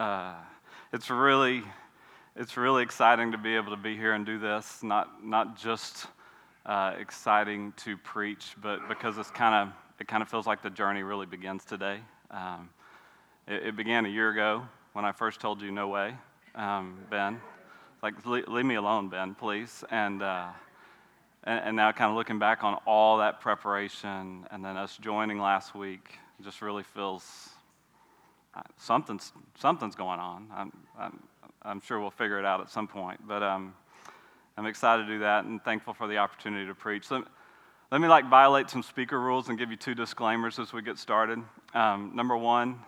Uh, it's really, it's really exciting to be able to be here and do this. Not, not just uh, exciting to preach, but because it's kind of, it kind of feels like the journey really begins today. Um, it, it, began a year ago when I first told you no way, um, Ben. Like, leave me alone, Ben, please. And, uh, and, and now, kind of looking back on all that preparation and then us joining last week, just really feels something's, something's going on. I'm, I'm, I'm, sure we'll figure it out at some point. But um, I'm excited to do that and thankful for the opportunity to preach. Let, let me like violate some speaker rules and give you two disclaimers as we get started. Um, number one,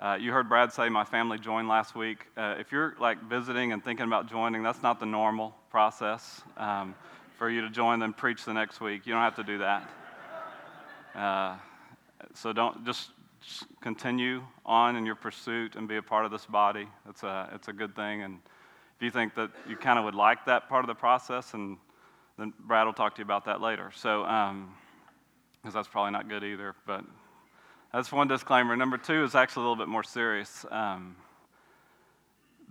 uh, you heard Brad say my family joined last week. Uh, if you're like visiting and thinking about joining, that's not the normal process um, for you to join then preach the next week. You don't have to do that. Uh, so don't just continue on in your pursuit and be a part of this body. It's a, it's a good thing. And if you think that you kind of would like that part of the process, and then Brad will talk to you about that later. So, because um, that's probably not good either. But that's one disclaimer. Number two is actually a little bit more serious. Um,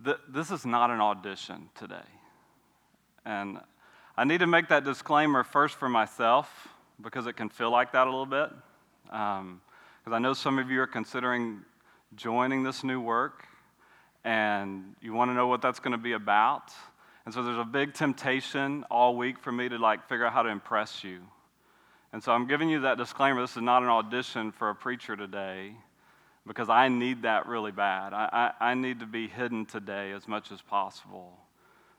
th- this is not an audition today. And I need to make that disclaimer first for myself because it can feel like that a little bit. Um, because I know some of you are considering joining this new work and you want to know what that's going to be about. And so there's a big temptation all week for me to like figure out how to impress you. And so I'm giving you that disclaimer. This is not an audition for a preacher today because I need that really bad. I, I, I need to be hidden today as much as possible.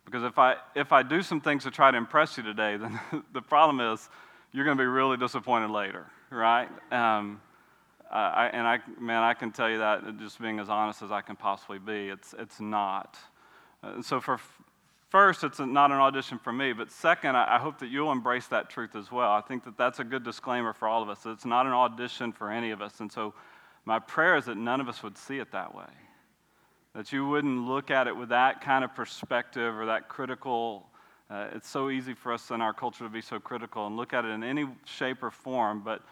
Because if I, if I do some things to try to impress you today, then the problem is you're going to be really disappointed later, right? Um, I, and I, man, I can tell you that just being as honest as I can possibly be, it's, it's not. Uh, so for first, it's not an audition for me, but second, I, I hope that you'll embrace that truth as well. I think that that's a good disclaimer for all of us. It's not an audition for any of us, and so my prayer is that none of us would see it that way. That you wouldn't look at it with that kind of perspective or that critical. Uh, it's so easy for us in our culture to be so critical and look at it in any shape or form, but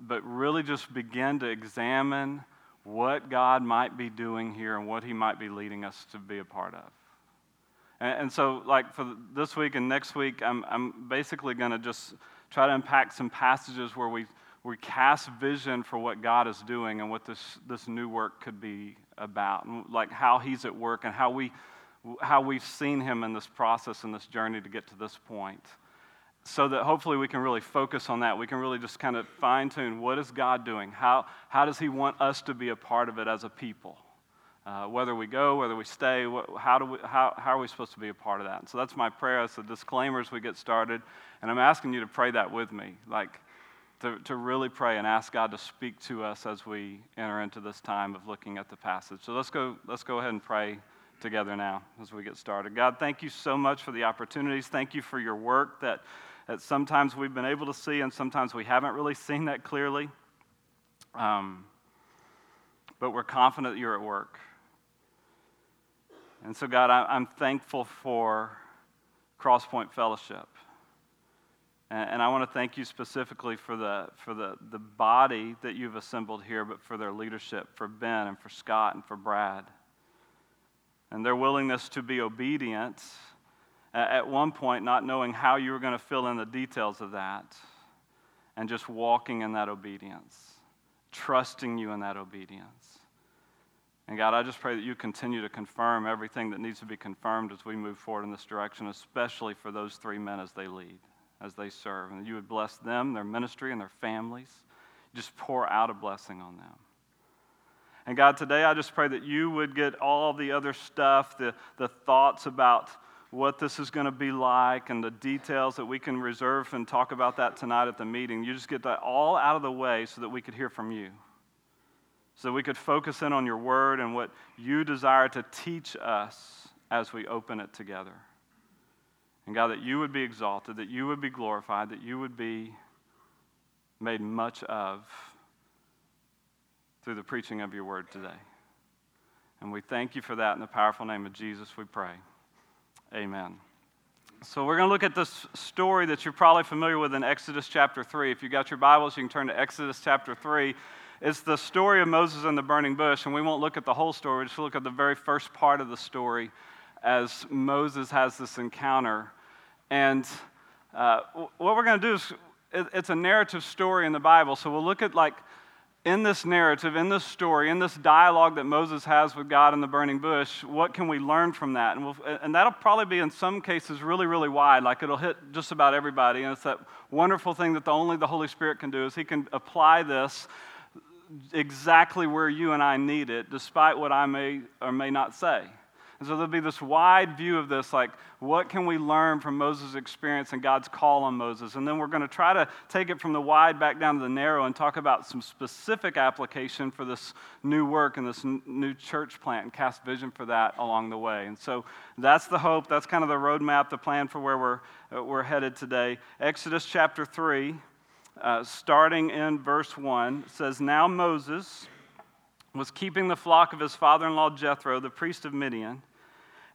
but really just begin to examine what God might be doing here and what He might be leading us to be a part of. And, and so, like for this week and next week, I'm, I'm basically going to just try to unpack some passages where we, we cast vision for what God is doing and what this, this new work could be about, and like how He's at work and how, we, how we've seen Him in this process and this journey to get to this point so that hopefully we can really focus on that. We can really just kind of fine tune what is God doing? How, how does He want us to be a part of it as a people? Uh, whether we go, whether we stay, what, how, do we, how, how are we supposed to be a part of that? And so that's my prayer. It's a disclaimer as we get started. And I'm asking you to pray that with me, like to, to really pray and ask God to speak to us as we enter into this time of looking at the passage. So let's go, let's go ahead and pray together now as we get started. God, thank you so much for the opportunities. Thank you for your work that that sometimes we've been able to see and sometimes we haven't really seen that clearly. Um, but we're confident that you're at work. And so, God, I, am thankful for Crosspoint Fellowship. And, and I want to thank you specifically for, the, for the, the body that you've assembled here, but for their leadership, for Ben and for Scott and for Brad. And their willingness to be obedient at one point not knowing how you were going to fill in the details of that, and just walking in that obedience, trusting you in that obedience. And God, I just pray that you continue to confirm everything that needs to be confirmed as we move forward in this direction, especially for those three men as they lead, as they serve. And you would bless them, their ministry, and their families. Just pour out a blessing on them. And God, today I just pray that you would get all the other stuff, the, the thoughts about what this is going to be like and the details that we can reserve and talk about that tonight at the meeting. You just get that all out of the way so that we could hear from you. So we could focus in on your word and what you desire to teach us as we open it together. And God, that you would be exalted, that you would be glorified, that you would be made much of through the preaching of your word today. And we thank you for that in the powerful name of Jesus, we pray. Amen. So, we're going to look at this story that you're probably familiar with in Exodus chapter 3. If you've got your Bibles, you can turn to Exodus chapter 3. It's the story of Moses and the burning bush, and we won't look at the whole story, we'll just look at the very first part of the story as Moses has this encounter. And uh, what we're going to do is, it's a narrative story in the Bible, so we'll look at like in this narrative, in this story, in this dialogue that Moses has with God in the burning bush, what can we learn from that? And, we'll, and that'll probably be, in some cases, really, really wide. Like it'll hit just about everybody. And it's that wonderful thing that the, only the Holy Spirit can do is He can apply this exactly where you and I need it, despite what I may or may not say. And so there'll be this wide view of this, like, what can we learn from Moses' experience and God's call on Moses? And then we're going to try to take it from the wide back down to the narrow and talk about some specific application for this new work and this n- new church plant and cast vision for that along the way. And so that's the hope. That's kind of the roadmap, the plan for where we're, uh, we're headed today. Exodus chapter 3, uh, starting in verse 1, says, Now Moses was keeping the flock of his father in law Jethro, the priest of Midian.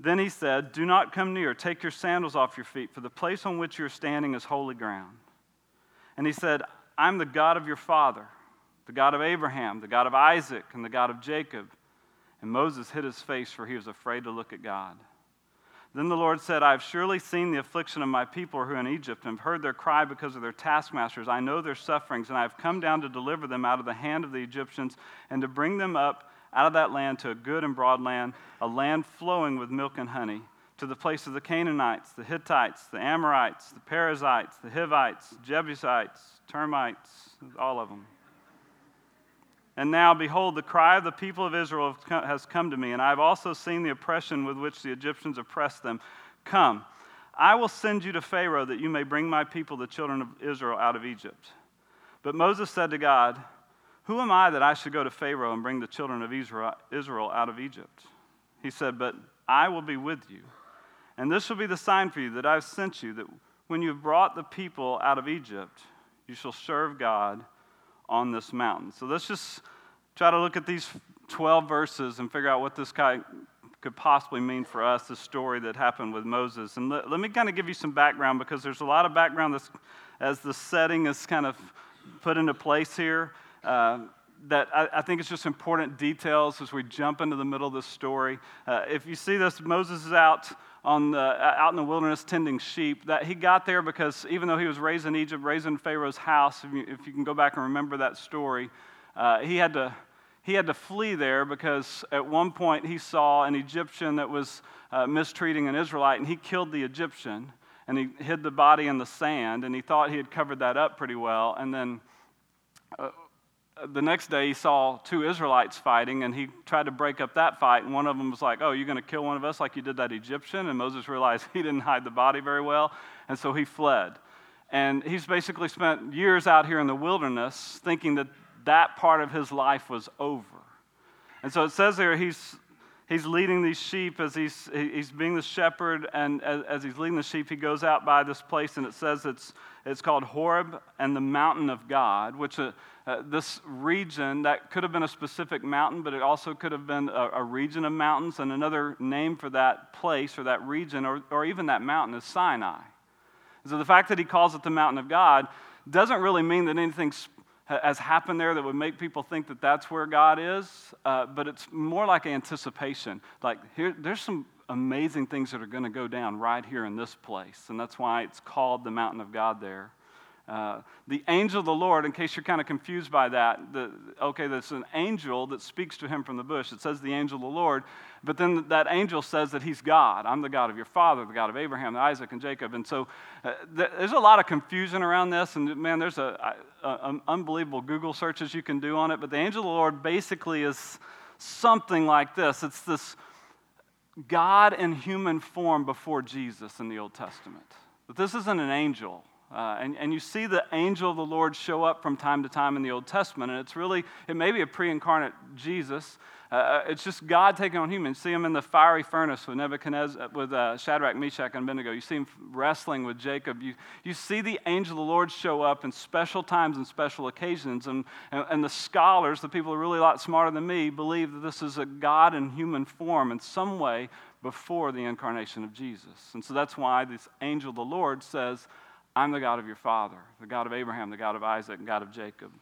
Then he said, Do not come near. Take your sandals off your feet, for the place on which you're standing is holy ground. And he said, I'm the God of your father, the God of Abraham, the God of Isaac, and the God of Jacob. And Moses hid his face, for he was afraid to look at God. Then the Lord said, I have surely seen the affliction of my people who are in Egypt, and have heard their cry because of their taskmasters. I know their sufferings, and I have come down to deliver them out of the hand of the Egyptians, and to bring them up out of that land to a good and broad land, a land flowing with milk and honey, to the place of the Canaanites, the Hittites, the Amorites, the Perizzites, the Hivites, Jebusites, termites, all of them. And now, behold, the cry of the people of Israel has come to me, and I have also seen the oppression with which the Egyptians oppressed them. Come, I will send you to Pharaoh that you may bring my people, the children of Israel, out of Egypt. But Moses said to God, who am I that I should go to Pharaoh and bring the children of Israel out of Egypt? He said, But I will be with you. And this shall be the sign for you that I have sent you, that when you have brought the people out of Egypt, you shall serve God on this mountain. So let's just try to look at these 12 verses and figure out what this guy could possibly mean for us, the story that happened with Moses. And let, let me kind of give you some background because there's a lot of background as the setting is kind of put into place here. Uh, that I, I, think it's just important details as we jump into the middle of this story. Uh, if you see this, Moses is out on the, uh, out in the wilderness tending sheep. That he got there because even though he was raised in Egypt, raised in Pharaoh's house, if you, if you can go back and remember that story, uh, he had to he had to flee there because at one point he saw an Egyptian that was uh, mistreating an Israelite, and he killed the Egyptian and he hid the body in the sand, and he thought he had covered that up pretty well, and then. Uh, the next day he saw two Israelites fighting and he tried to break up that fight. And one of them was like, Oh, you're going to kill one of us like you did that Egyptian? And Moses realized he didn't hide the body very well. And so he fled. And he's basically spent years out here in the wilderness thinking that that part of his life was over. And so it says there he's, he's leading these sheep as he's, he's being the shepherd. And as, as he's leading the sheep, he goes out by this place and it says it's, it's called Horeb and the mountain of God, which. Uh, uh, this region that could have been a specific mountain, but it also could have been a, a, region of mountains. And another name for that place or that region or, or even that mountain is Sinai. So the fact that he calls it the mountain of God doesn't really mean that anything has happened there that would make people think that that's where God is, uh, but it's more like anticipation. Like, here, there's some amazing things that are going to go down right here in this place. And that's why it's called the mountain of God there. Uh, the angel of the Lord, in case you're kind of confused by that, the, okay, there's an angel that speaks to him from the bush. It says the angel of the Lord, but then that angel says that he's God. I'm the God of your father, the God of Abraham, Isaac, and Jacob. And so uh, th- there's a lot of confusion around this, and man, there's a, a, a, unbelievable Google searches you can do on it. But the angel of the Lord basically is something like this it's this God in human form before Jesus in the Old Testament. But this isn't an angel Uh, and, and you see the angel of the Lord show up from time to time in the Old Testament, and it's really, it may be a pre incarnate Jesus. Uh, uh, it's just God taking on humans. See him in the fiery furnace with Nebuchadnezzar, with uh, Shadrach, Meshach, and Abednego. You see him wrestling with Jacob. You, you see the angel of the Lord show up in special times and special occasions. And, and, and the scholars, the people who are really a lot smarter than me, believe that this is a God in human form in some way before the incarnation of Jesus. And so that's why this angel of the Lord says, I'm the God of your father, the God of Abraham, the God of Isaac, and God of Jacob.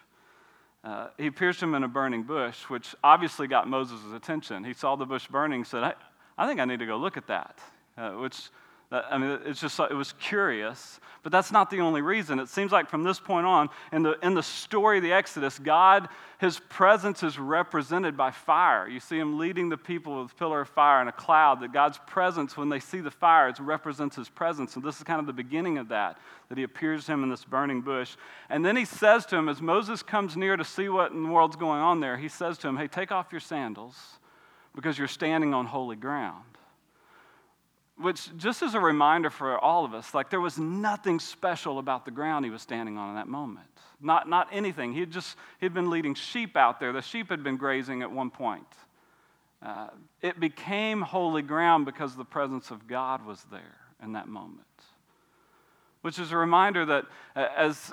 Uh, he pierced him in a burning bush, which obviously got Moses' attention. He saw the bush burning, said, I, I think I need to go look at that, uh, which I mean, it's just, it was curious, but that's not the only reason. It seems like from this point on, in the, in the story of the Exodus, God, his presence is represented by fire. You see him leading the people with a pillar of fire and a cloud, that God's presence, when they see the fire, it represents his presence. And this is kind of the beginning of that, that he appears to him in this burning bush. And then he says to him, as Moses comes near to see what in the world's going on there, he says to him, Hey, take off your sandals because you're standing on holy ground which just as a reminder for all of us like there was nothing special about the ground he was standing on in that moment. Not, not anything. He'd just he'd been leading sheep out there. The sheep had been grazing at one point. Uh, it became holy ground because the presence of god was there in that moment. Which is a reminder that uh, as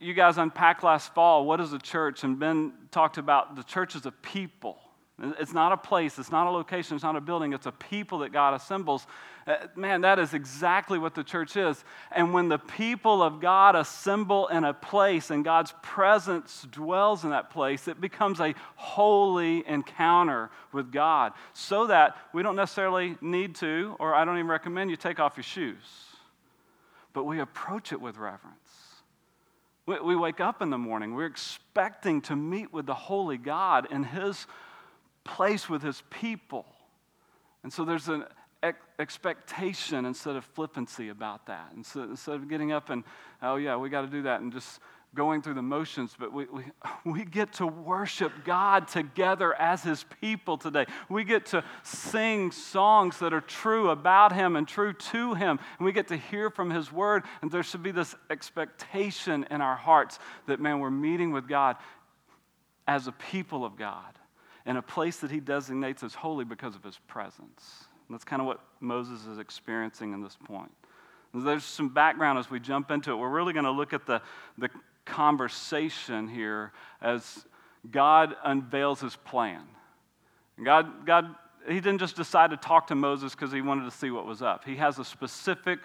you guys unpacked last fall what is a church and ben talked about the church as a people it's not a place, it's not a location, it's not a building, it's a people that God assembles. Uh, man, that is exactly what the church is. And when the people of God assemble in a place and God's presence dwells in that place, it becomes a holy encounter with God so that we don't necessarily need to, or I don't even recommend you take off your shoes, but we approach it with reverence. We, we wake up in the morning, we're expecting to meet with the holy God in His place with his people. And so there's an expectation instead of flippancy about that. And so instead of getting up and, oh, yeah, we got to do that and just going through the motions, but we, we, we get to worship God together as His people today. We get to sing songs that are true about Him and true to Him. And we get to hear from His Word. And there should be this expectation in our hearts that, man, we're meeting with God as a people of God in a place that he designates as holy because of his presence. And that's kind of what Moses is experiencing in this point. There's some background as we jump into it. We're really going to look at the, the conversation here as God unveils his plan. God, God, he didn't just decide to talk to Moses because he wanted to see what was up. He has a specific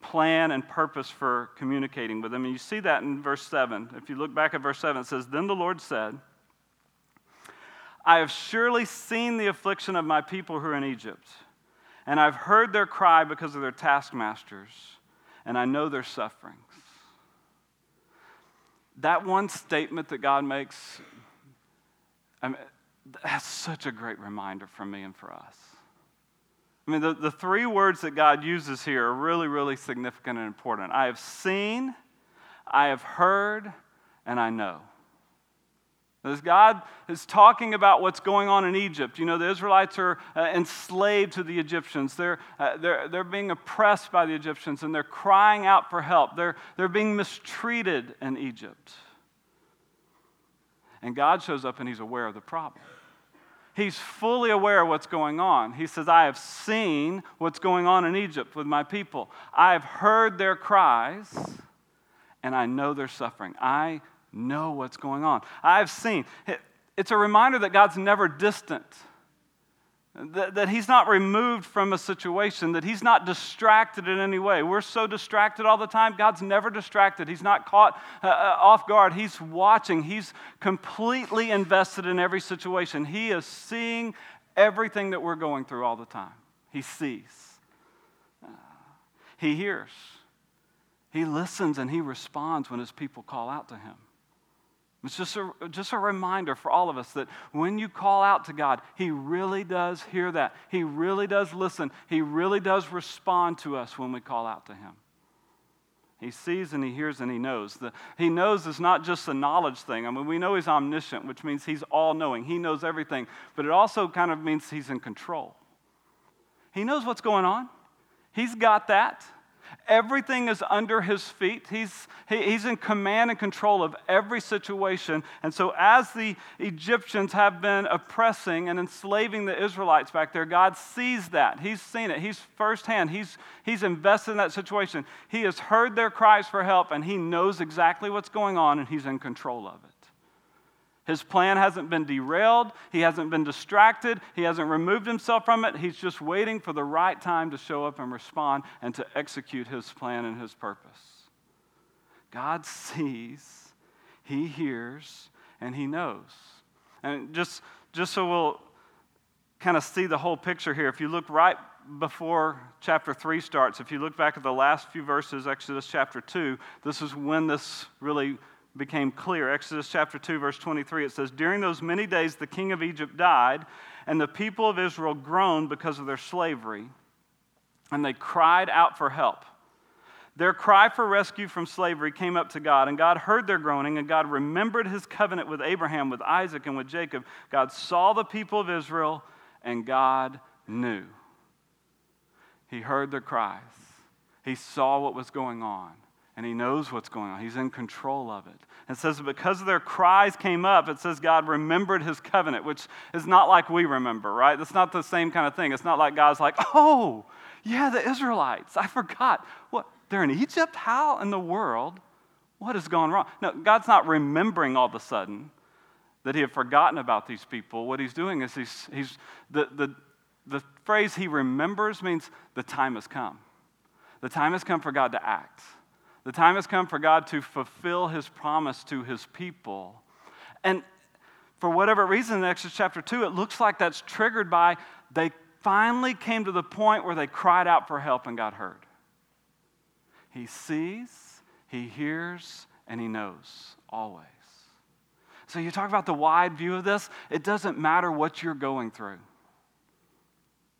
plan and purpose for communicating with him. And you see that in verse 7. If you look back at verse 7, it says, Then the Lord said, I have surely seen the affliction of my people who are in Egypt, and I've heard their cry because of their taskmasters, and I know their sufferings. That one statement that God makes, I mean, that's such a great reminder for me and for us. I mean, the, the three words that God uses here are really, really significant and important. I have seen, I have heard, and I know. As God is talking about what's going on in Egypt, you know, the Israelites are uh, enslaved to the Egyptians. They're, uh, they're, they're being oppressed by the Egyptians and they're crying out for help. They're, they're being mistreated in Egypt. And God shows up and he's aware of the problem. He's fully aware of what's going on. He says, I have seen what's going on in Egypt with my people. I have heard their cries and I know their suffering. I know what's going on. I've seen. It's a reminder that God's never distant, that, that He's not removed from a situation, that He's not distracted in any way. We're so distracted all the time. God's never distracted. He's not caught uh, uh off guard. He's watching, He's completely invested in every situation. He is seeing everything that we're going through all the time. He sees, He hears. He listens and he responds when his people call out to him. It's just a, just a reminder for all of us that when you call out to God, He really does hear that. He really does listen. He really does respond to us when we call out to Him. He sees and He hears and He knows. The, he knows is not just a knowledge thing. I mean, we know He's omniscient, which means He's all knowing. He knows everything, but it also kind of means He's in control. He knows what's going on, He's got that. Everything is under his feet. He's, he, he's in command and control of every situation. And so, as the Egyptians have been oppressing and enslaving the Israelites back there, God sees that. He's seen it. He's firsthand. He's, he's invested in that situation. He has heard their cries for help, and he knows exactly what's going on, and he's in control of it. His plan hasn't been derailed. He hasn't been distracted. He hasn't removed himself from it. He's just waiting for the right time to show up and respond and to execute his plan and his purpose. God sees, He hears, and He knows. And just, just so we'll kind of see the whole picture here, if you look right before chapter 3 starts, if you look back at the last few verses, Exodus chapter 2, this is when this really became clear. Exodus chapter 2, verse 23, it says, During those many days the king of Egypt died, and the people of Israel groaned because of their slavery, and they cried out for help. Their cry for rescue from slavery came up to God, and God heard their groaning, and God remembered his covenant with Abraham, with Isaac, and with Jacob. God saw the people of Israel, and God knew. He heard their cries, he saw what was going on and he knows what's going on. He's in control of it. It says, because their cries came up, it says God remembered his covenant, which is not like we remember, right? It's not the same kind of thing. It's not like God's like, oh, yeah, the Israelites. I forgot. What? They're in Egypt? How in the world? What has gone wrong? No, God's not remembering all of a sudden that he had forgotten about these people. What he's doing is he's, he's the, the, the phrase he remembers means the time has come. The time has come for God to act. The time has come for God to fulfill his promise to his people. And for whatever reason, in Exodus chapter 2, it looks like that's triggered by they finally came to the point where they cried out for help and got heard. He sees, he hears, and he knows always. So you talk about the wide view of this, it doesn't matter what you're going through.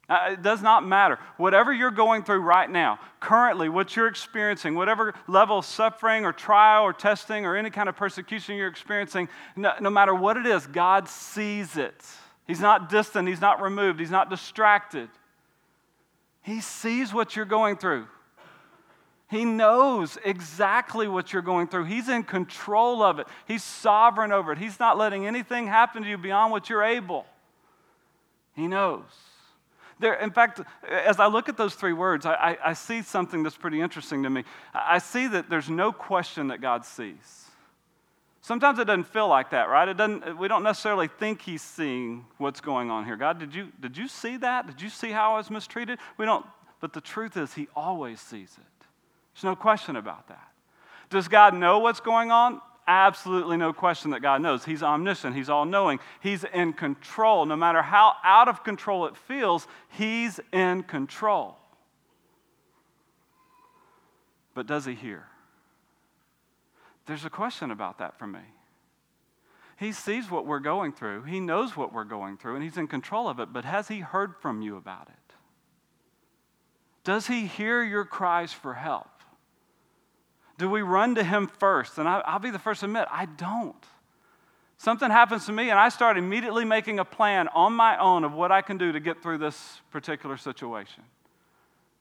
Uh, it does not matter. Whatever you're going through right now, currently, what you're experiencing, whatever level of suffering or trial or testing or any kind of persecution you're experiencing, no, no matter what it is, God sees it. He's not distant, He's not removed, He's not distracted. He sees what you're going through. He knows exactly what you're going through. He's in control of it. He's sovereign over it. He's not letting anything happen to you beyond what you're able. He knows. There, in fact, as I look at those three words, I, I, I see something that's pretty interesting to me. I see that there's no question that God sees. Sometimes it doesn't feel like that, right? It doesn't, we don't necessarily think he's seeing what's going on here. God, did you, did you see that? Did you see how I was mistreated? We don't, but the truth is, he always sees it. There's no question about that. Does God know what's going on? Absolutely no question that God knows. He's omniscient, He's all knowing, He's in control. No matter how out of control it feels, He's in control. But does He hear? There's a question about that for me. He sees what we're going through, He knows what we're going through, and He's in control of it, but has He heard from you about it? Does He hear your cries for help? Do we run to Him first? And I, will be the first to admit, I don't. Something happens to me, and I start immediately making a plan on my own of what I can do to get through this particular situation.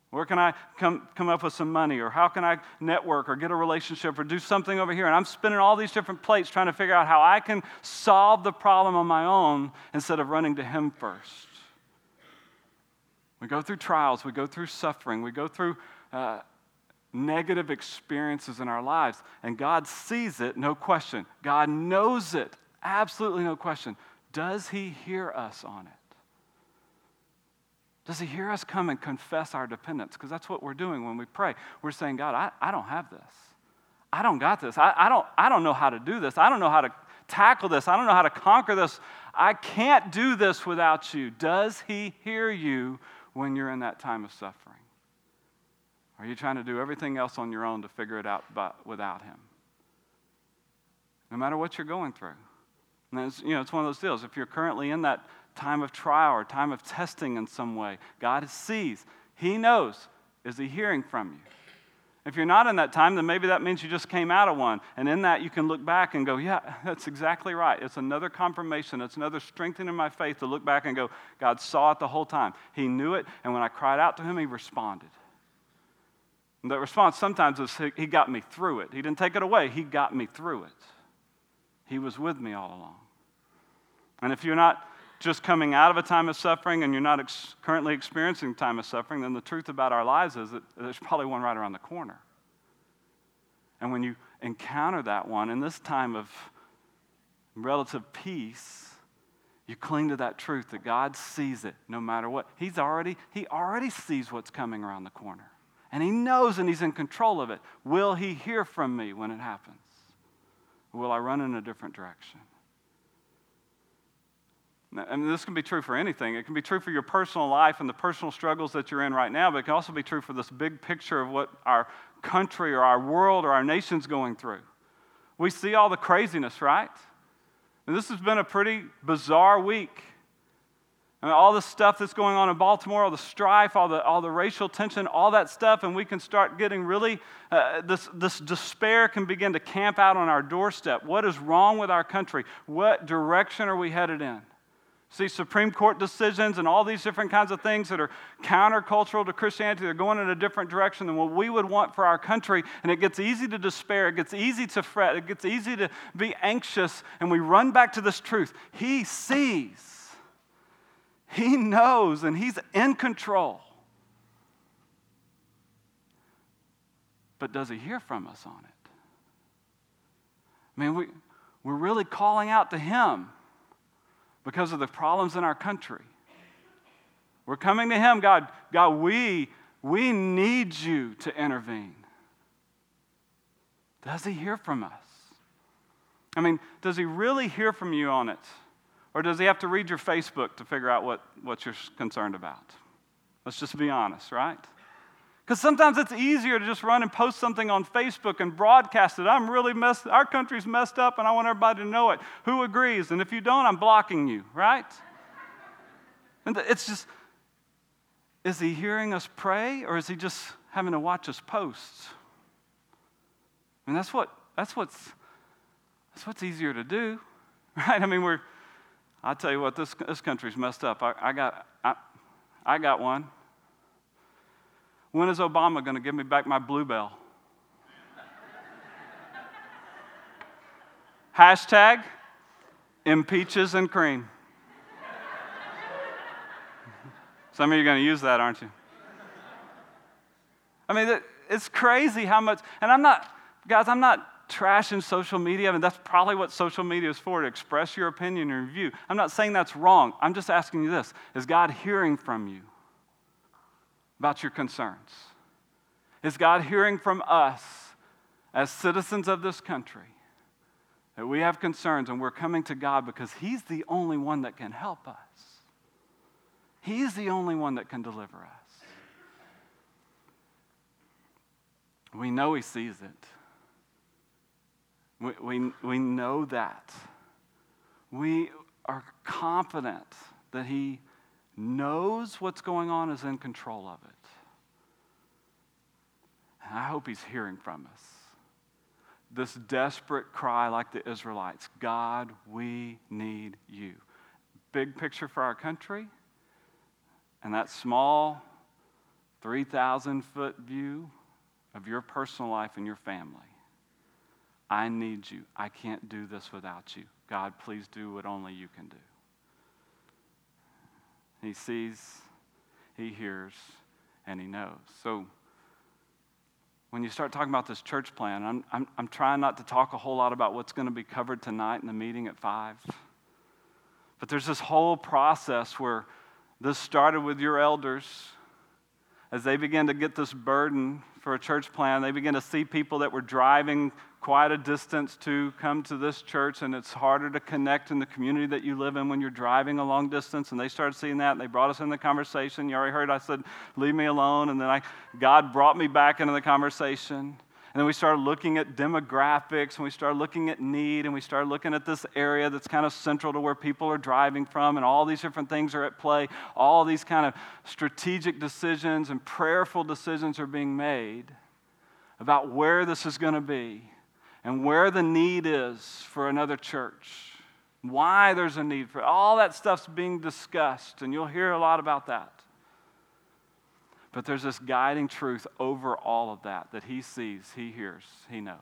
Where can I come, come up with some money? Or how can I network or get a relationship or do something over here? And I'm spinning all these different plates trying to figure out how I can solve the problem on my own instead of running to Him first. We go through trials, we go through suffering, we go through uh, negative experiences in our lives. And God sees it, no question. God knows it, absolutely no question. Does He hear us on it? Does He hear us come and confess our dependence? Because that's what we're doing when we pray. We're saying, God, I, I don't have this. I don't got this. I, I, don't, I don't know how to do this. I don't know how to tackle this. I don't know how to conquer this. I can't do this without you. Does He hear you when you're in that time of suffering? Are you trying to do everything else on your own to figure it out by, without Him? No matter what you're going through. And it's, you know, it's one of those deals. If you're currently in that time of trial or time of testing in some way, God sees. He knows. Is He hearing from you? If you're not in that time, then maybe that means you just came out of one. And in that, you can look back and go, yeah, that's exactly right. It's another confirmation. It's another strengthening my faith to look back and go, God saw it the whole time. He knew it. And when I cried out to Him, He responded. And the response sometimes is, He got me through it. He didn't take it away, He got me through it. He was with me all along. And if you're not just coming out of a time of suffering and you're not ex- currently experiencing time of suffering, then the truth about our lives is that there's probably one right around the corner. And when you encounter that one in this time of relative peace, you cling to that truth that God sees it no matter what. He's already, he already sees what's coming around the corner. And he knows and he's in control of it. Will he hear from me when it happens? Will I run in a different direction? I mean, this can be true for anything. It can be true for your personal life and the personal struggles that you're in right now, but it can also be true for this big picture of what our country or our world or our nation's going through. We see all the craziness, right? And this has been a pretty bizarre week. I mean, all the stuff that's going on in Baltimore, all the strife, all the, all the racial tension, all that stuff, and we can start getting really, uh, this, this despair can begin to camp out on our doorstep. What is wrong with our country? What direction are we headed in? See, Supreme Court decisions and all these different kinds of things that are countercultural to Christianity, they're going in a different direction than what we would want for our country. And it gets easy to despair, it gets easy to fret, it gets easy to be anxious. And we run back to this truth He sees, He knows, and He's in control. But does He hear from us on it? I mean, we, we're really calling out to Him because of the problems in our country. We're coming to Him, God, God, we, we need you to intervene. Does He hear from us? I mean, does He really hear from you on it? Or does He have to read your Facebook to figure out what, what you're concerned about? Let's just be honest, right? Because sometimes it's easier to just run and post something on Facebook and broadcast it. I'm really messed, our country's messed up and I want everybody to know it. Who agrees? And if you don't, I'm blocking you, right? And it's just, is he hearing us pray or is he just having to watch us post? I mean, that's what, that's what's, that's what's easier to do, right? I mean, we're, I'll tell you what, this, this country's messed up. I, I got, I, I got one. When is Obama going to give me back my bluebell? Hashtag impeaches and cream. Some of you are going to use that, aren't you? I mean, it's crazy how much, and I'm not, guys, I'm not trashing social media. I mean, that's probably what social media is for, to express your opinion your view. I'm not saying that's wrong. I'm just asking you this Is God hearing from you? about your concerns? Is God hearing from us as citizens of this country that we have concerns and we're coming to God because He's the only one that can help us? He's the only one that can deliver us. We know He sees it. We, we, know that. We are confident that He knows what's going on, is in control of it. And I hope he's hearing from us. This desperate cry, like the Israelites God, we need you. Big picture for our country, and that small 3,000 foot view of your personal life and your family. I need you. I can't do this without you. God, please do what only you can do. He sees, he hears, and he knows. So, when you start talking about this church plan, I'm, I'm, I'm trying not to talk a whole lot about what's going to be covered tonight in the meeting at 5. But there's this whole process where this started with your elders. As they began to get this burden for a church plan, they began to see people that were driving quite a distance to come to this church, and it's harder to connect in the community that you live in when you're driving a long distance. And they started seeing that, and they brought us in the conversation. You already heard I said, Leave me alone. And then I, God brought me back into the conversation. And then we started looking at demographics, and we started looking at need, and we started looking at this area that's kind of central to where people are driving from, and all these different things are at play. All these kind of strategic decisions and prayerful decisions are being made about where this is going to be and where the need is for another church, why there's a need for it. All that stuff's being discussed, and you'll hear a lot about that. But there's this guiding truth over all of that that he sees, he hears, he knows.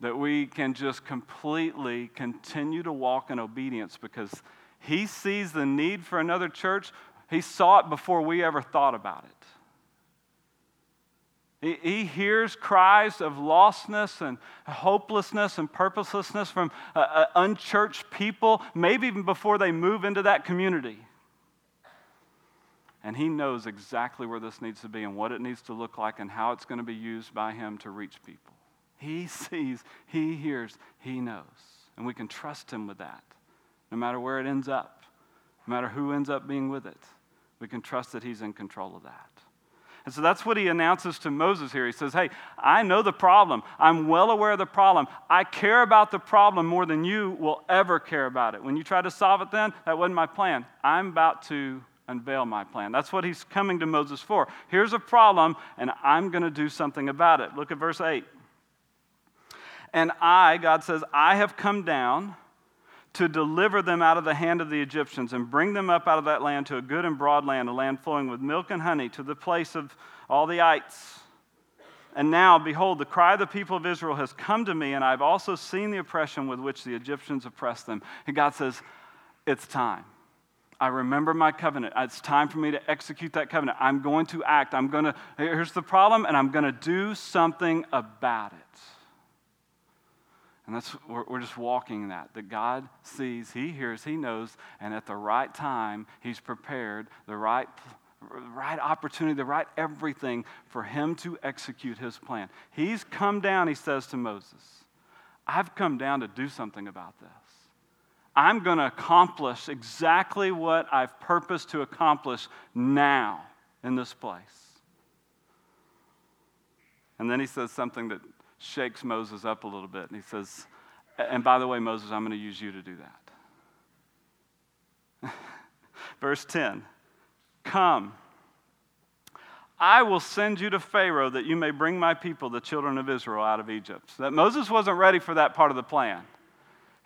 That we can just completely continue to walk in obedience because he sees the need for another church. He saw it before we ever thought about it. He, he hears cries of lostness and hopelessness and purposelessness from uh, uh, unchurched people, maybe even before they move into that community. And he knows exactly where this needs to be and what it needs to look like and how it's going to be used by him to reach people. He sees, he hears, he knows. And we can trust him with that, no matter where it ends up, no matter who ends up being with it. We can trust that he's in control of that. And so that's what he announces to Moses here. He says, Hey, I know the problem. I'm well aware of the problem. I care about the problem more than you will ever care about it. When you try to solve it, then, that wasn't my plan. I'm about to unveil my plan. That's what he's coming to Moses for. Here's a problem, and I'm going to do something about it. Look at verse 8. And I, God says, I have come down to deliver them out of the hand of the Egyptians and bring them up out of that land to a good and broad land, a land flowing with milk and honey, to the place of all the ites. And now, behold, the cry of the people of Israel has come to me, and I've also seen the oppression with which the Egyptians oppress them. And God says, It's time. I remember my covenant. It's time for me to execute that covenant. I'm going to act. I'm going to, here's the problem, and I'm going to do something about it. And that's, we're, we're just walking that. That God sees, He hears, He knows, and at the right time, He's prepared the right, right opportunity, the right everything for Him to execute His plan. He's come down, He says to Moses, I've come down to do something about this. I'm going to accomplish exactly what I've purposed to accomplish now in this place. And then he says something that shakes Moses up a little bit. And he says, And by the way, Moses, I'm going to use you to do that. Verse 10 Come, I will send you to Pharaoh that you may bring my people, the children of Israel, out of Egypt. So that Moses wasn't ready for that part of the plan.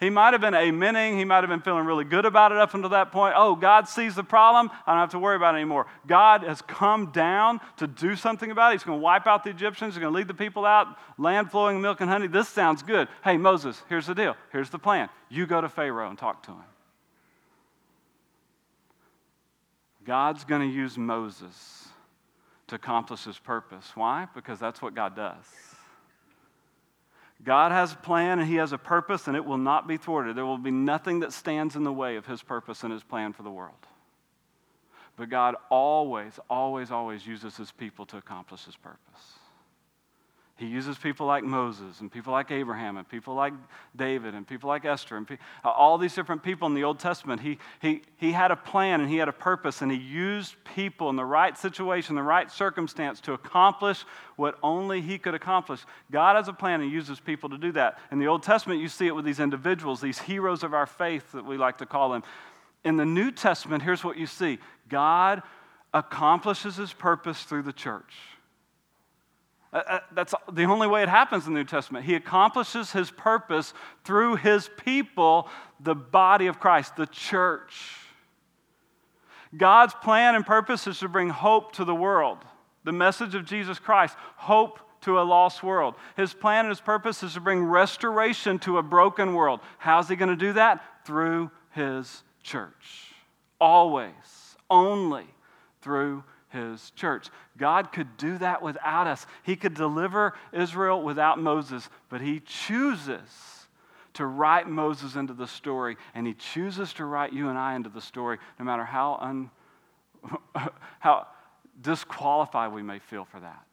He might have been amening. He might have been feeling really good about it up until that point. Oh, God sees the problem. I don't have to worry about it anymore. God has come down to do something about it. He's going to wipe out the Egyptians. He's going to lead the people out, land flowing milk and honey. This sounds good. Hey, Moses, here's the deal. Here's the plan. You go to Pharaoh and talk to him. God's going to use Moses to accomplish his purpose. Why? Because that's what God does. God has a plan and He has a purpose, and it will not be thwarted. There will be nothing that stands in the way of His purpose and His plan for the world. But God always, always, always uses His people to accomplish His purpose. He uses people like Moses and people like Abraham and people like David and people like Esther and pe- all these different people in the Old Testament. He, he, he had a plan and he had a purpose and he used people in the right situation, the right circumstance to accomplish what only he could accomplish. God has a plan and uses people to do that. In the Old Testament, you see it with these individuals, these heroes of our faith that we like to call them. In the New Testament, here's what you see God accomplishes his purpose through the church. Uh, uh, that's the only way it happens in the New Testament. He accomplishes his purpose through his people, the body of Christ, the church. God's plan and purpose is to bring hope to the world, the message of Jesus Christ, hope to a lost world. His plan and his purpose is to bring restoration to a broken world. How's he going to do that? Through his church. Always, only through his church. God could do that without us. He could deliver Israel without Moses, but he chooses to write Moses into the story, and he chooses to write you and I into the story, no matter how, un, how disqualified we may feel for that.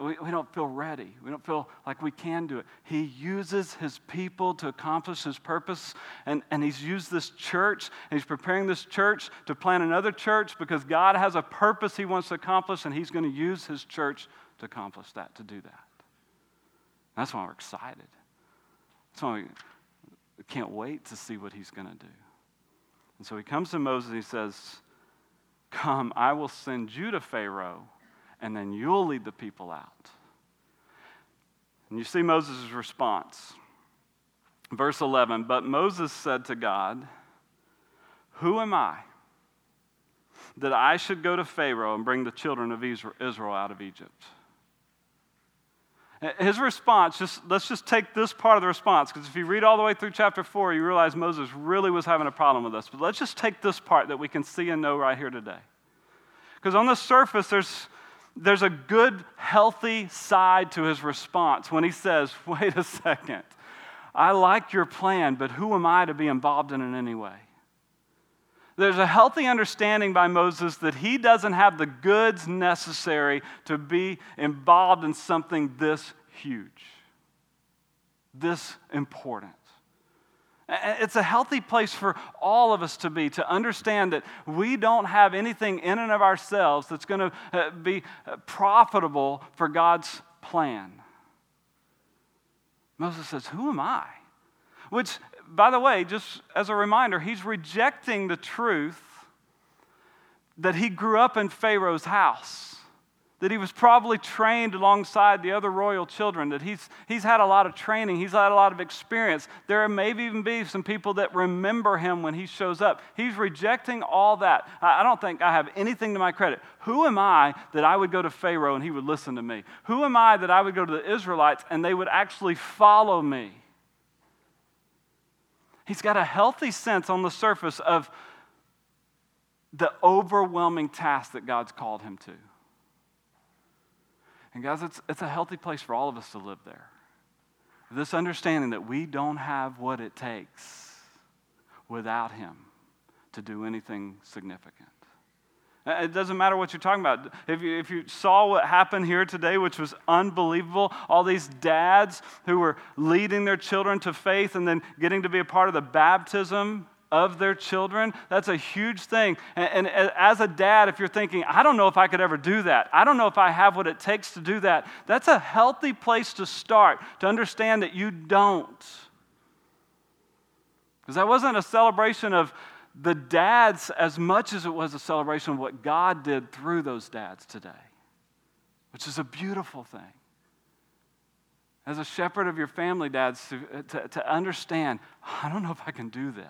We, we don't feel ready. We don't feel like we can do it. He uses his people to accomplish his purpose, and, and he's used this church, and he's preparing this church to plant another church because God has a purpose he wants to accomplish, and he's going to use his church to accomplish that, to do that. That's why we're excited. That's why we can't wait to see what he's going to do. And so he comes to Moses and he says, Come, I will send you to Pharaoh and then you'll lead the people out. And you see Moses' response. Verse 11 But Moses said to God, Who am I that I should go to Pharaoh and bring the children of Israel out of Egypt. His response, just let's just take this part of the response, because if you read all the way through chapter four, you realize Moses really was having a problem with this. But let's just take this part that we can see and know right here today. Because on the surface, there's there's a good, healthy side to his response when he says, Wait a second, I like your plan, but who am I to be involved in it anyway? There's a healthy understanding by Moses that he doesn't have the goods necessary to be involved in something this huge, this important. It's a healthy place for all of us to be, to understand that we don't have anything in and of ourselves that's going to uh, be uh, profitable for God's plan. Moses says, Who am I? Which, by the way, just as a reminder, he's rejecting the truth that he grew up in Pharaoh's house that he was probably trained alongside the other royal children, that he's, he's had a lot of training, he's had a lot of experience. There may even be some people that remember him when he shows up. He's rejecting all that. I, don't think I have anything to my credit. Who am I that I would go to Pharaoh and he would listen to me? Who am I that I would go to the Israelites and they would actually follow me? He's got a healthy sense on the surface of the overwhelming task that God's called him to. And guys, it's, it's a healthy place for all of us to live there. This understanding that we don't have what it takes without Him to do anything significant. Uh, it doesn't matter what you're talking about. If you, if you saw what happened here today, which was unbelievable, all these dads who were leading their children to faith and then getting to be a part of the baptism of their children, that's a huge thing. And, and, as a dad, if you're thinking, I don't know if I could ever do that, I don't know if I have what it takes to do that, that's a healthy place to start to understand that you don't. Because that wasn't a celebration of the dads as much as it was a celebration of what God did through those dads today, which is a beautiful thing as a shepherd of your family, dads, to, to, to, understand, I don't know if I can do this.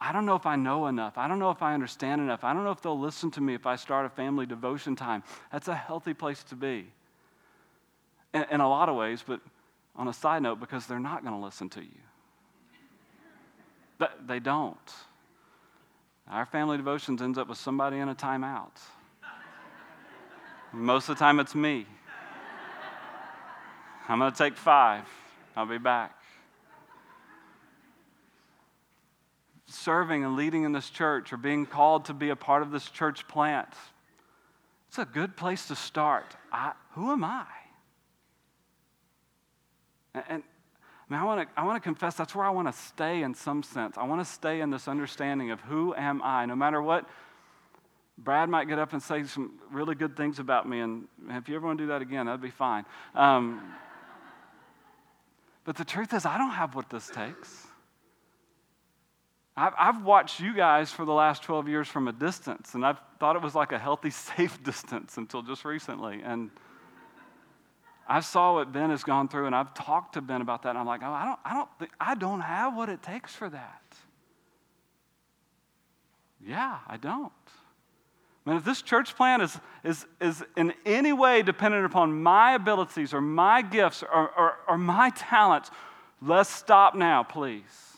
I don't know if I know enough. I don't know if I understand enough. I don't know if they'll listen to me if I start a family devotion time. That's a healthy place to be. In, in a lot of ways, but on a side note, because they're not going to listen to you. But they don't. Our family devotions ends up with somebody in a timeout. Most of the time, it's me. I'm going to take five. I'll be back. Serving and leading in this church or being called to be a part of this church plant, it's a good place to start. I, who am I? And, and I, mean, I want to I confess that's where I want to stay in some sense. I want to stay in this understanding of who am I, no matter what. Brad might get up and say some really good things about me, and if you ever want to do that again, that'd be fine. Um, but the truth is, I don't have what this takes. I've watched you guys for the last 12 years from a distance, and I've thought it was like a healthy, safe distance until just recently. And I saw what Ben has gone through, and I've talked to Ben about that, and I'm like, oh, I don't, I don't, I don't have what it takes for that. Yeah, I don't. I mean, if this church plan is, is, is in any way dependent upon my abilities or my gifts or, or, or my talents, let's stop now, please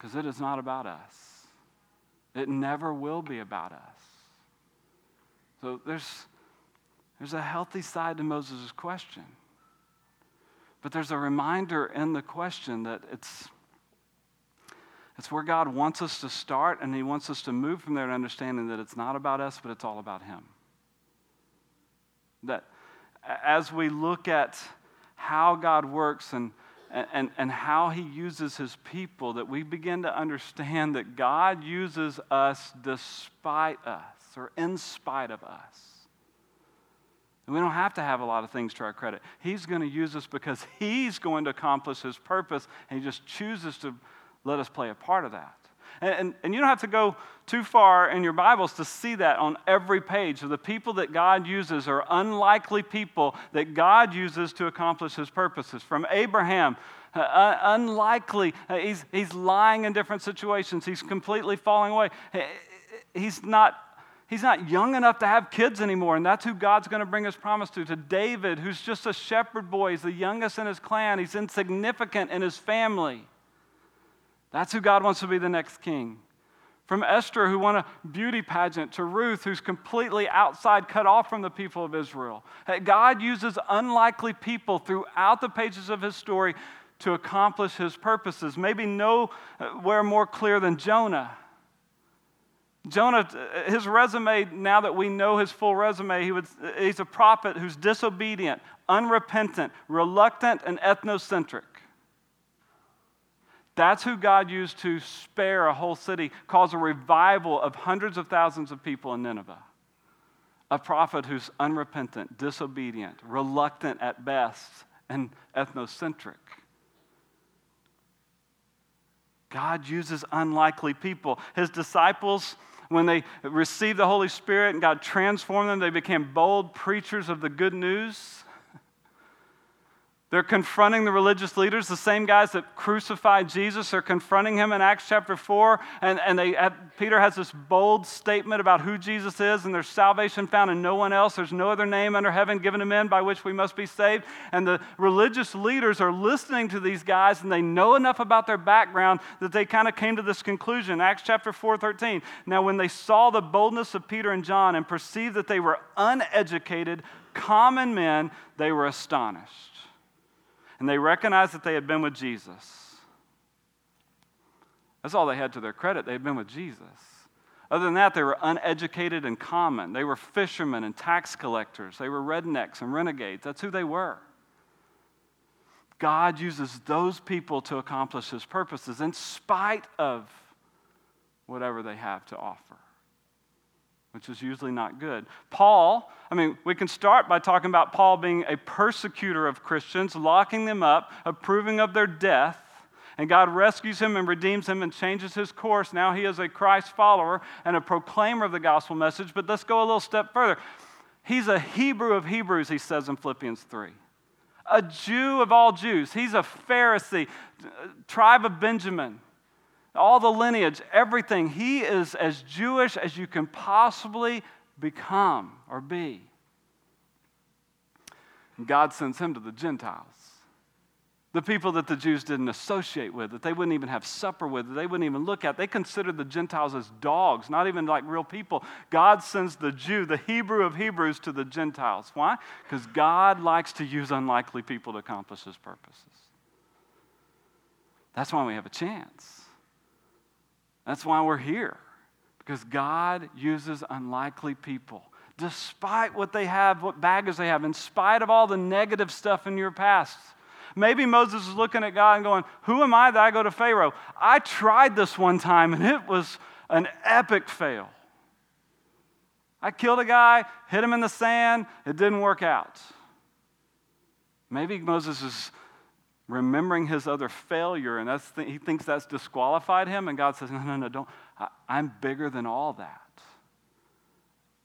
because it is not about us. It never will be about us. So there's, there's a healthy side to Moses' question. But there's a reminder in the question that it's, it's where God wants us to start, and He wants us to move from there to understanding that it's not about us, but it's all about Him. That as we look at how God works and and, and how he uses his people, that we begin to understand that God uses us despite us or in spite of us. And we don't have to have a lot of things to our credit. He's going to use us because he's going to accomplish his purpose, and he just chooses to let us play a part of that. And, and, and, you don't have to go too far in your Bibles to see that on every page. So the people that God uses are unlikely people that God uses to accomplish his purposes. From Abraham, uh, unlikely, uh, he's, he's lying in different situations, he's completely falling away. he's not he's not young enough to have kids anymore, and that's who God's going to bring his promise to. To David, who's just a shepherd boy, he's the youngest in his clan, he's insignificant in his family. That's who God wants to be the next king. From Esther, who won a beauty pageant, to Ruth, who's completely outside, cut off from the people of Israel. God uses unlikely people throughout the pages of his story to accomplish his purposes. Maybe nowhere more clear than Jonah. Jonah, his resume, now that we know his full resume, he he's a prophet who's disobedient, unrepentant, reluctant, and ethnocentric. That's who God used to spare a whole city, cause a revival of hundreds of thousands of people in Nineveh. A prophet who's unrepentant, disobedient, reluctant at best, and ethnocentric. God uses unlikely people. His disciples when they received the Holy Spirit and God transformed them, they became bold preachers of the good news. They're confronting the religious leaders, the same guys that crucified Jesus. They're confronting him in Acts chapter 4. And, and they have, Peter has this bold statement about who Jesus is, and there's salvation found in no one else. There's no other name under heaven given to men by which we must be saved. And the religious leaders are listening to these guys, and they know enough about their background that they kind of came to this conclusion. Acts chapter 4 13. Now, when they saw the boldness of Peter and John and perceived that they were uneducated, common men, they were astonished and they recognized that they had been with Jesus. That's all they had to their credit. They had been with Jesus. Other than that, they were uneducated and common. They were fishermen and tax collectors. They were rednecks and renegades. That's who they were. God uses those people to accomplish his purposes in spite of whatever they have to offer which is usually not good. Paul, I mean, we can start by talking about Paul being a persecutor of Christians, locking them up, approving of their death. And God rescues him and redeems him and changes his course. Now he is a Christ follower and a proclaimer of the gospel message. But let's go a little step further. He's a Hebrew of Hebrews, he says in Philippians 3. A Jew of all Jews. He's a Pharisee, tribe of Benjamin all the lineage, everything. He is as Jewish as you can possibly become or be. And God sends him to the Gentiles, the people that the Jews didn't associate with, that they wouldn't even have supper with, that they wouldn't even look at. They considered the Gentiles as dogs, not even like real people. God sends the Jew, the Hebrew of Hebrews, to the Gentiles. Why? Because God likes to use unlikely people to accomplish his purposes. That's why we have a chance. That's why we're here, because God uses unlikely people. Despite what they have, what baggage they have, in spite of all the negative stuff in your past. Maybe Moses is looking at God and going, Who am I that I go to Pharaoh? I tried this one time and it was an epic fail. I killed a guy, hit him in the sand, it didn't work out. Maybe Moses is remembering his other failure, and that's th- he thinks that's disqualified him. And God says, No, no, no, don't. I, I'm bigger than all that.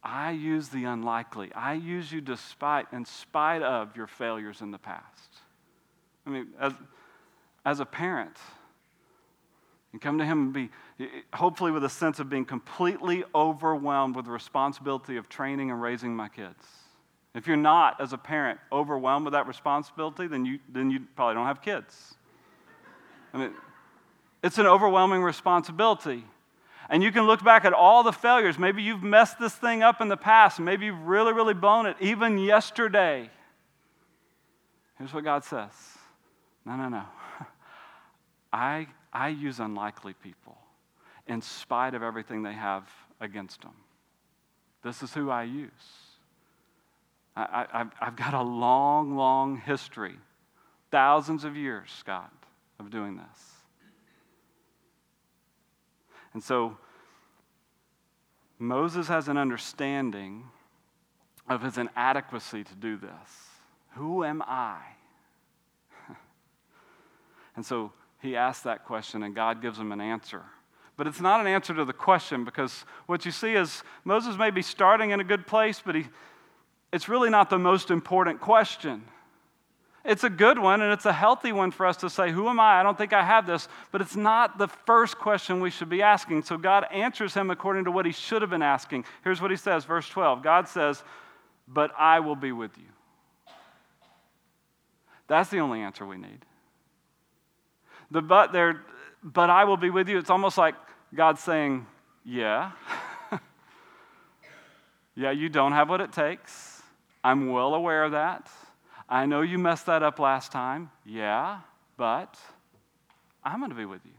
I use the unlikely. I use you despite, in spite of your failures in the past. I mean, as, as a parent, you come to him and be, hopefully, with a sense of being completely overwhelmed with the responsibility of training and raising my kids. If you're not, as a parent, overwhelmed with that responsibility, then you, then you probably don't have kids. I mean, it's an overwhelming responsibility. And you can look back at all the failures. Maybe you've messed this thing up in the past, maybe you've really, really blown it, even yesterday. Here's what God says No, no, no. I, I use unlikely people in spite of everything they have against them. This is who I use. I, have got a long, long history, thousands of years, Scott, of doing this. And so Moses has an understanding of his inadequacy to do this. Who am I? and so he asks that question, and God gives him an answer. But it's not an answer to the question because what you see is Moses may be starting in a good place, but he, it's really not the most important question. It's a good one and it's a healthy one for us to say, Who am I? I don't think I have this. But it's not the first question we should be asking. So God answers him according to what he should have been asking. Here's what he says, verse 12 God says, But I will be with you. That's the only answer we need. The but there, but I will be with you, it's almost like God saying, Yeah. yeah, you don't have what it takes. I'm well aware of that. I know you messed that up last time. Yeah, but I'm going to be with you.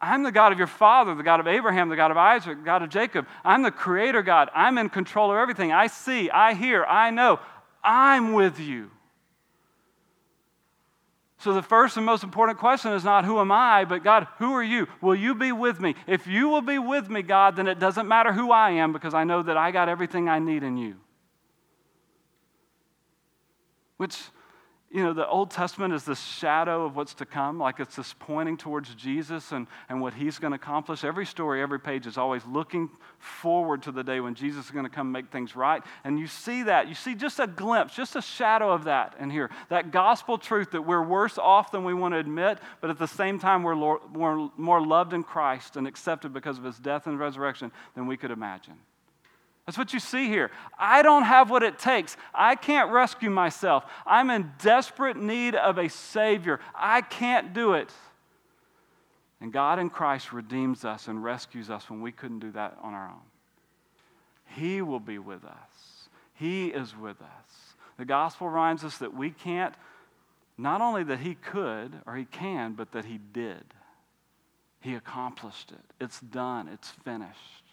I'm the God of your father, the God of Abraham, the God of Isaac, the God of Jacob. I'm the creator God. I'm in control of everything. I see, I hear, I know. I'm with you. So, the first and most important question is not who am I, but God, who are you? Will you be with me? If you will be with me, God, then it doesn't matter who I am because I know that I got everything I need in you. Which you know, the Old Testament is this shadow of what's to come, like it's this pointing towards Jesus and, and what he's going to accomplish. Every story, every page is always looking forward to the day when Jesus is going to come make things right. And you see that. You see just a glimpse, just a shadow of that in here. That gospel truth that we're worse off than we want to admit, but at the same time, we're more, more loved in Christ and accepted because of his death and resurrection than we could imagine. That's what you see here. I don't have what it takes. I can't rescue myself. I'm in desperate need of a Savior. I can't do it. And God in Christ redeems us and rescues us when we couldn't do that on our own. He will be with us, He is with us. The gospel reminds us that we can't, not only that He could or He can, but that He did. He accomplished it. It's done, it's finished.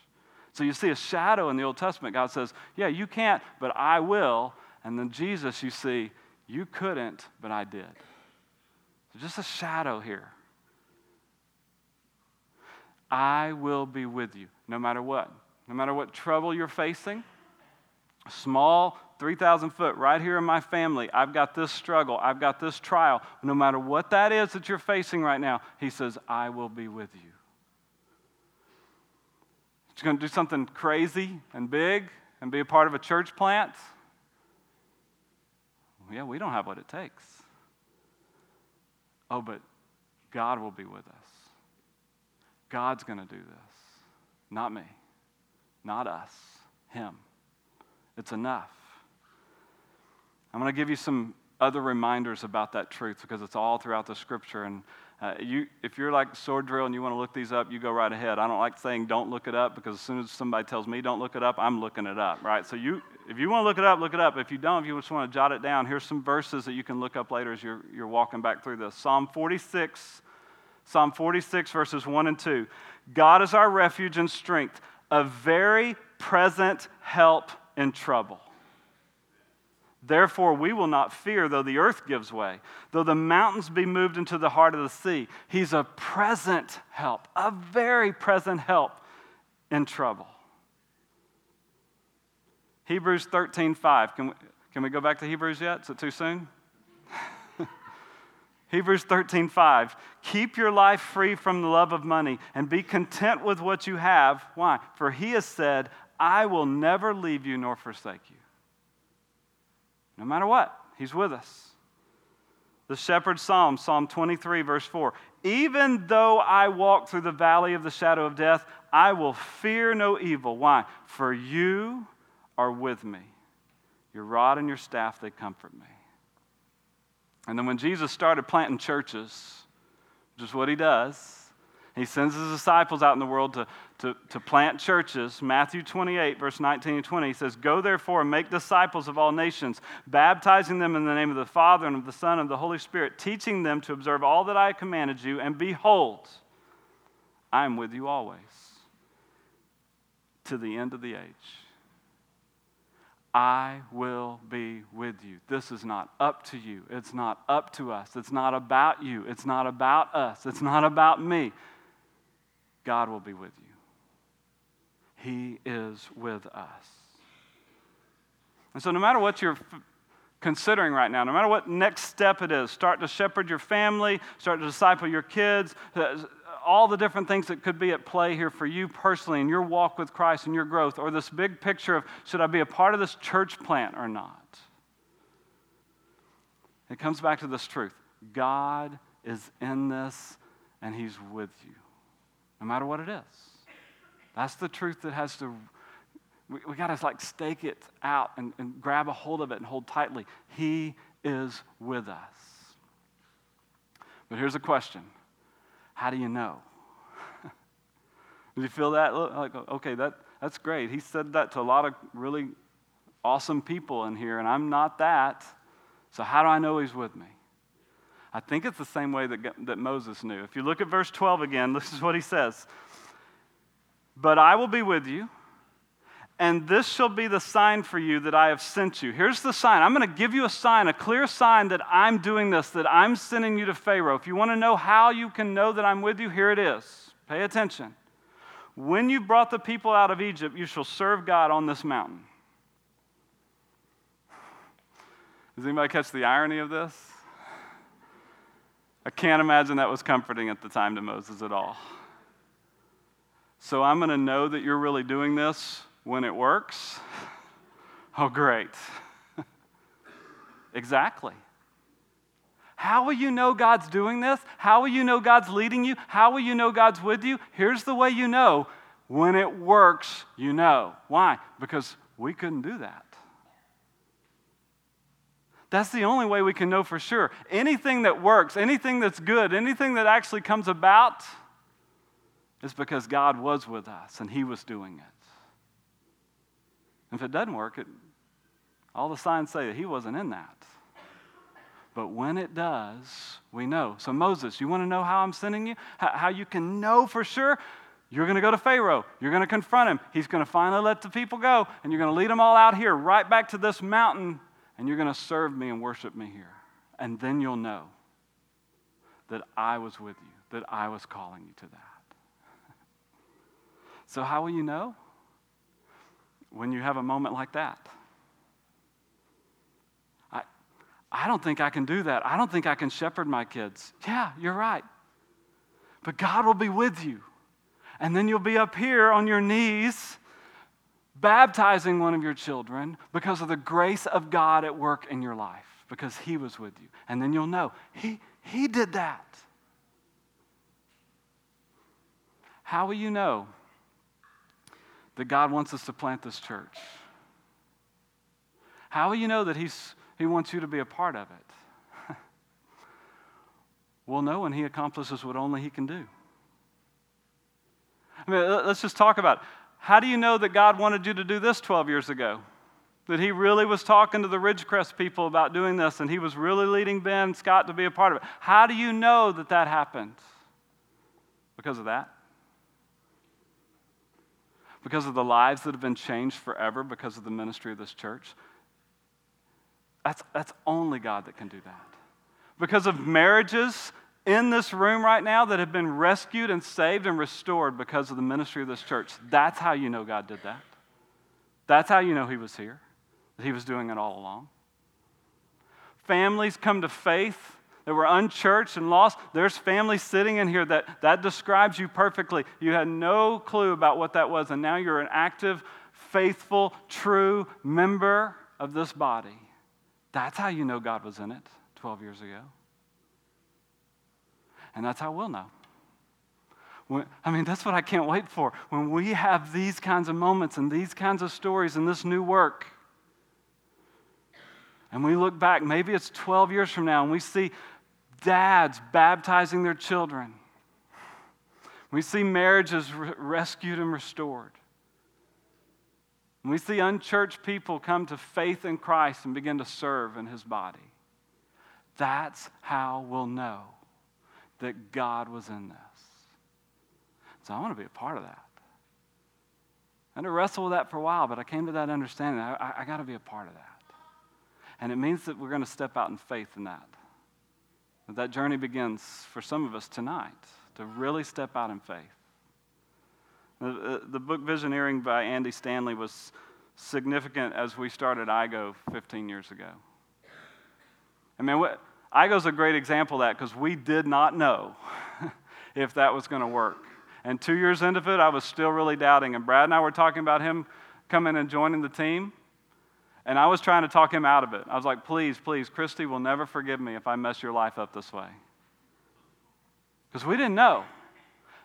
So you see a shadow in the Old Testament. God says, Yeah, you can't, but I will. And then Jesus, you see, you couldn't, but I did. So just a shadow here. I will be with you no matter what. No matter what trouble you're facing, small 3,000 foot right here in my family, I've got this struggle, I've got this trial. No matter what that is that you're facing right now, He says, I will be with you. She's going to do something crazy and big and be a part of a church plant. Yeah, we don't have what it takes. Oh, but God will be with us. God's going to do this. Not me, not us, Him. It's enough. I'm going to give you some other reminders about that truth because it's all throughout the scripture. And uh, you, if you're like sword drill and you want to look these up, you go right ahead. I don't like saying don't look it up because as soon as somebody tells me don't look it up, I'm looking it up, right? So you, if you want to look it up, look it up. If you don't, if you just want to jot it down, here's some verses that you can look up later as you're, you're walking back through this. Psalm 46, Psalm 46, verses 1 and 2. God is our refuge and strength, a very present help in trouble. Therefore, we will not fear though the earth gives way, though the mountains be moved into the heart of the sea. He's a present help, a very present help in trouble. Hebrews 13 5. Can we, can we go back to Hebrews yet? Is it too soon? Hebrews 13 5. Keep your life free from the love of money and be content with what you have. Why? For he has said, I will never leave you nor forsake you. No matter what, He's with us. The shepherd's psalm, Psalm 23, verse 4 Even though I walk through the valley of the shadow of death, I will fear no evil. Why? For you are with me. Your rod and your staff, they comfort me. And then when Jesus started planting churches, which is what he does, he sends his disciples out in the world to, to, to plant churches. Matthew 28, verse 19 and 20, he says, Go therefore and make disciples of all nations, baptizing them in the name of the Father and of the Son and of the Holy Spirit, teaching them to observe all that I commanded you. And behold, I am with you always to the end of the age. I will be with you. This is not up to you. It's not up to us. It's not about you. It's not about us. It's not about me. God will be with you. He is with us. And so, no matter what you're considering right now, no matter what next step it is, start to shepherd your family, start to disciple your kids, uh, all the different things that could be at play here for you personally in your walk with Christ and your growth, or this big picture of should I be a part of this church plant or not? It comes back to this truth God is in this and He's with you, no matter what it is. That's the truth that has to, we, we got to like stake it out and, and grab a hold of it and hold tightly. He is with us. But here's a question How do you know? Do you feel that? Like, okay, that, that's great. He said that to a lot of really awesome people in here, and I'm not that. So, how do I know he's with me? I think it's the same way that, that Moses knew. If you look at verse 12 again, this is what he says But I will be with you, and this shall be the sign for you that I have sent you. Here's the sign. I'm going to give you a sign, a clear sign that I'm doing this, that I'm sending you to Pharaoh. If you want to know how you can know that I'm with you, here it is. Pay attention. When you've brought the people out of Egypt, you shall serve God on this mountain. Does anybody catch the irony of this? I can't imagine that was comforting at the time to Moses at all. So I'm going to know that you're really doing this when it works. Oh, great. exactly. How will you know God's doing this? How will you know God's leading you? How will you know God's with you? Here's the way you know when it works, you know. Why? Because we couldn't do that. That's the only way we can know for sure. Anything that works, anything that's good, anything that actually comes about is because God was with us and He was doing it. If it doesn't work, it, all the signs say that He wasn't in that. But when it does, we know. So, Moses, you want to know how I'm sending you? How you can know for sure? You're going to go to Pharaoh. You're going to confront him. He's going to finally let the people go, and you're going to lead them all out here, right back to this mountain, and you're going to serve me and worship me here. And then you'll know that I was with you, that I was calling you to that. So, how will you know? When you have a moment like that. I, I don't think I can do that. I don't think I can shepherd my kids. Yeah, you're right. But God will be with you. And then you'll be up here on your knees baptizing one of your children because of the grace of God at work in your life, because He was with you. And then you'll know He, he did that. How will you know that God wants us to plant this church? How will you know that he's, He wants you to be a part of it? we'll know when He accomplishes what only He can do. I mean, let's just talk about it. how do you know that God wanted you to do this 12 years ago? That He really was talking to the Ridgecrest people about doing this and He was really leading Ben Scott to be a part of it. How do you know that that happened? Because of that? Because of the lives that have been changed forever because of the ministry of this church? That's, that's only God that can do that. Because of marriages in this room right now that have been rescued and saved and restored because of the ministry of this church. That's how you know God did that. That's how you know He was here, that He was doing it all along. Families come to faith that were unchurched and lost. There's families sitting in here that that describes you perfectly. You had no clue about what that was, and now you're an active, faithful, true member of this body. That's how you know God was in it 12 years ago. And that's how we'll know. When, I mean, that's what I can't wait for. When we have these kinds of moments and these kinds of stories and this new work, and we look back, maybe it's 12 years from now, and we see dads baptizing their children. We see marriages re- rescued and restored. We see unchurched people come to faith in Christ and begin to serve in his body. That's how we'll know that God was in this. So I want to be a part of that. I had to wrestle with that for a while, but I came to that understanding. I, I, I got to be a part of that. And it means that we're going to step out in faith in that. That, journey begins for some of us tonight to really step out in faith. The, uh, the book Visioneering by Andy Stanley was significant as we started IGO 15 years ago. I mean, what, Igo's a great example of that because we did not know if that was going to work. And two years into it, I was still really doubting. And Brad and I were talking about him coming and joining the team. And I was trying to talk him out of it. I was like, please, please, Christy will never forgive me if I mess your life up this way. Because we didn't know.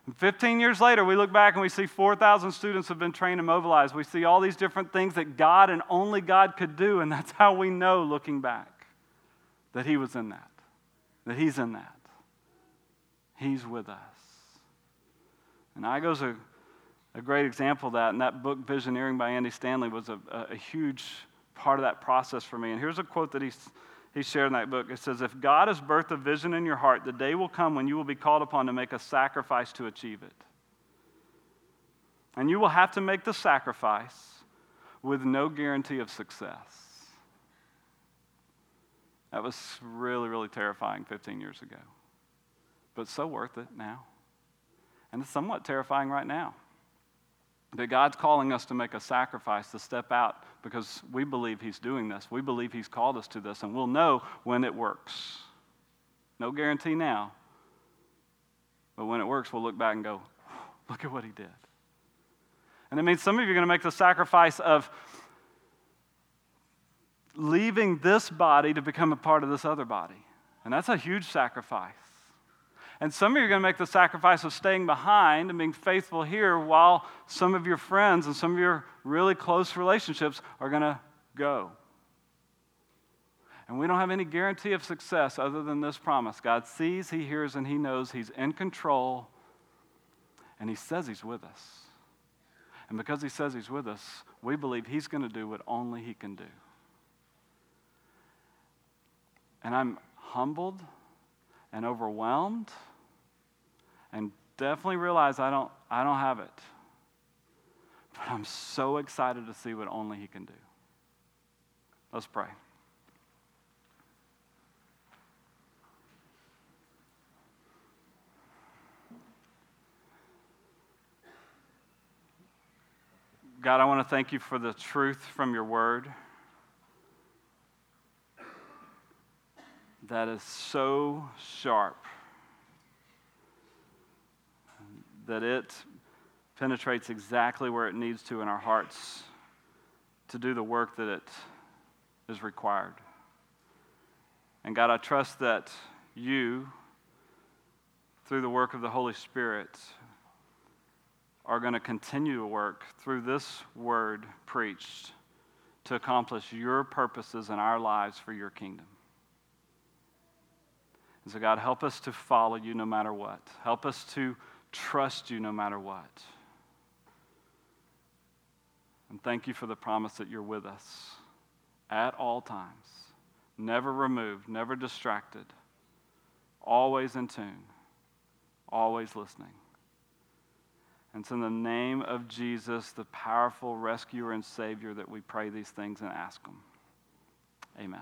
And 15 years later, we look back and we see 4,000 students have been trained and mobilized. We see all these different things that God and only God could do, and that's how we know, looking back, that He was in that, that He's in that. He's with us. And Igo's a, a great example of that, and that book, Visioneering by Andy Stanley, was a, a, a huge part of that process for me. And here's a quote that he's he shared in that book. It says, If God has birthed a vision in your heart, the day will come when you will be called upon to make a sacrifice to achieve it. And you will have to make the sacrifice with no guarantee of success. That was really, really terrifying 15 years ago, but so worth it now. And it's somewhat terrifying right now that God's calling us to make a sacrifice, to step out because we believe He's doing this. We believe He's called us to this, and we'll know when it works. No guarantee now, but when it works, we'll look back and go, look at what He did. And it means some of you are going to make the sacrifice of leaving this body to become a part of this other body. And that's a huge sacrifice. And some of you are going to make the sacrifice of staying behind and being faithful here while some of your friends and some of your really close relationships are going to go. And we don't have any guarantee of success other than this promise God sees, He hears, and He knows He's in control, and He says He's with us. And because He says He's with us, we believe He's going to do what only He can do. And I'm humbled and overwhelmed and definitely realize I don't, I don't have it. But I'm so excited to see what only He can do. Let's pray. God, I want to thank you for the truth from your word that is so sharp that it penetrates exactly where it needs to in our hearts to do the work that it is required. And God, I trust that you, through the work of the Holy Spirit, are going to continue to work through this word preached to accomplish your purposes in our lives for your kingdom. And so, God, help us to follow you no matter what. Help us to trust you no matter what. And thank you for the promise that you're with us at all times, never removed, never distracted, always in tune, always listening. And it's in the name of Jesus, the powerful rescuer and Savior, that we pray these things and ask them. Amen.